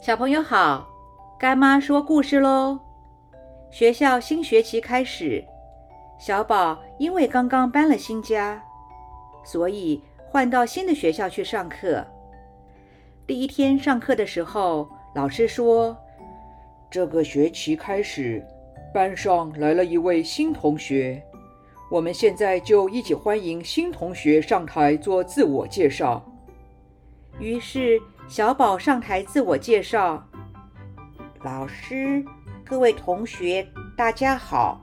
小朋友好，干妈说故事喽。学校新学期开始，小宝因为刚刚搬了新家，所以换到新的学校去上课。第一天上课的时候，老师说：“这个学期开始，班上来了一位新同学，我们现在就一起欢迎新同学上台做自我介绍。”于是。小宝上台自我介绍：“老师，各位同学，大家好，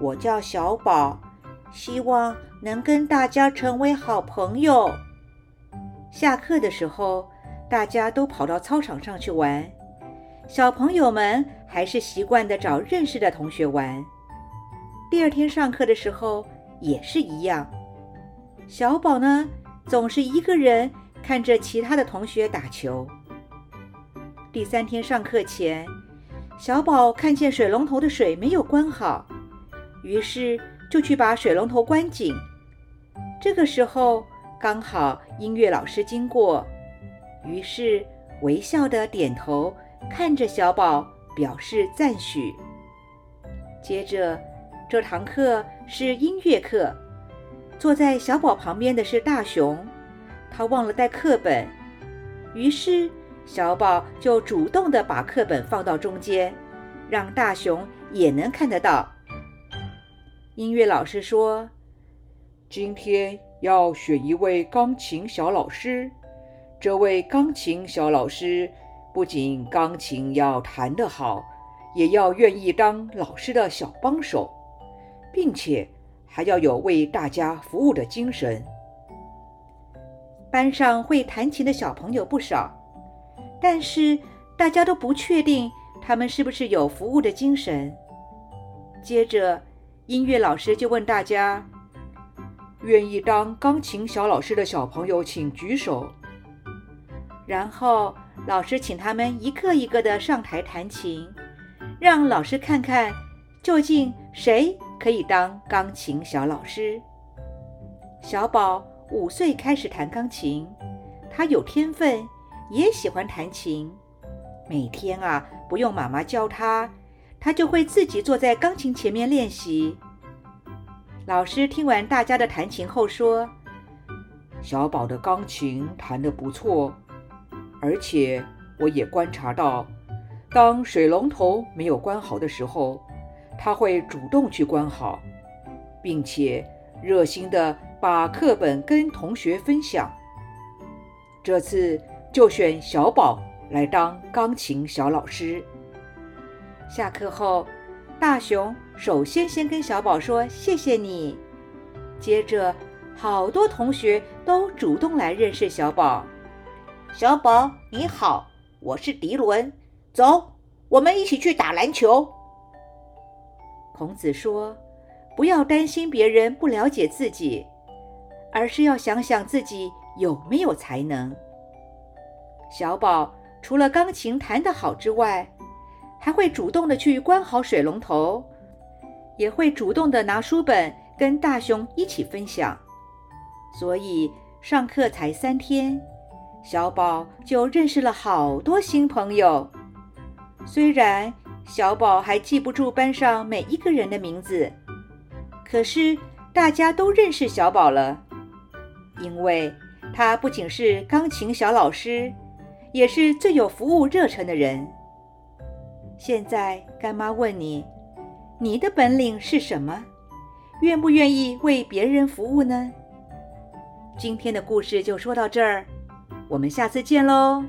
我叫小宝，希望能跟大家成为好朋友。”下课的时候，大家都跑到操场上去玩。小朋友们还是习惯的找认识的同学玩。第二天上课的时候也是一样。小宝呢，总是一个人。看着其他的同学打球。第三天上课前，小宝看见水龙头的水没有关好，于是就去把水龙头关紧。这个时候刚好音乐老师经过，于是微笑的点头，看着小宝表示赞许。接着，这堂课是音乐课，坐在小宝旁边的是大熊。他忘了带课本，于是小宝就主动的把课本放到中间，让大熊也能看得到。音乐老师说：“今天要选一位钢琴小老师，这位钢琴小老师不仅钢琴要弹得好，也要愿意当老师的小帮手，并且还要有为大家服务的精神。”班上会弹琴的小朋友不少，但是大家都不确定他们是不是有服务的精神。接着，音乐老师就问大家：“愿意当钢琴小老师的小朋友，请举手。”然后老师请他们一个一个的上台弹琴，让老师看看究竟谁可以当钢琴小老师。小宝。五岁开始弹钢琴，他有天分，也喜欢弹琴。每天啊，不用妈妈教他，他就会自己坐在钢琴前面练习。老师听完大家的弹琴后说：“小宝的钢琴弹得不错，而且我也观察到，当水龙头没有关好的时候，他会主动去关好，并且热心的。”把课本跟同学分享。这次就选小宝来当钢琴小老师。下课后，大熊首先先跟小宝说：“谢谢你。”接着，好多同学都主动来认识小宝。小宝你好，我是迪伦，走，我们一起去打篮球。孔子说：“不要担心别人不了解自己。”而是要想想自己有没有才能。小宝除了钢琴弹得好之外，还会主动的去关好水龙头，也会主动的拿书本跟大熊一起分享。所以上课才三天，小宝就认识了好多新朋友。虽然小宝还记不住班上每一个人的名字，可是大家都认识小宝了。因为他不仅是钢琴小老师，也是最有服务热忱的人。现在干妈问你，你的本领是什么？愿不愿意为别人服务呢？今天的故事就说到这儿，我们下次见喽。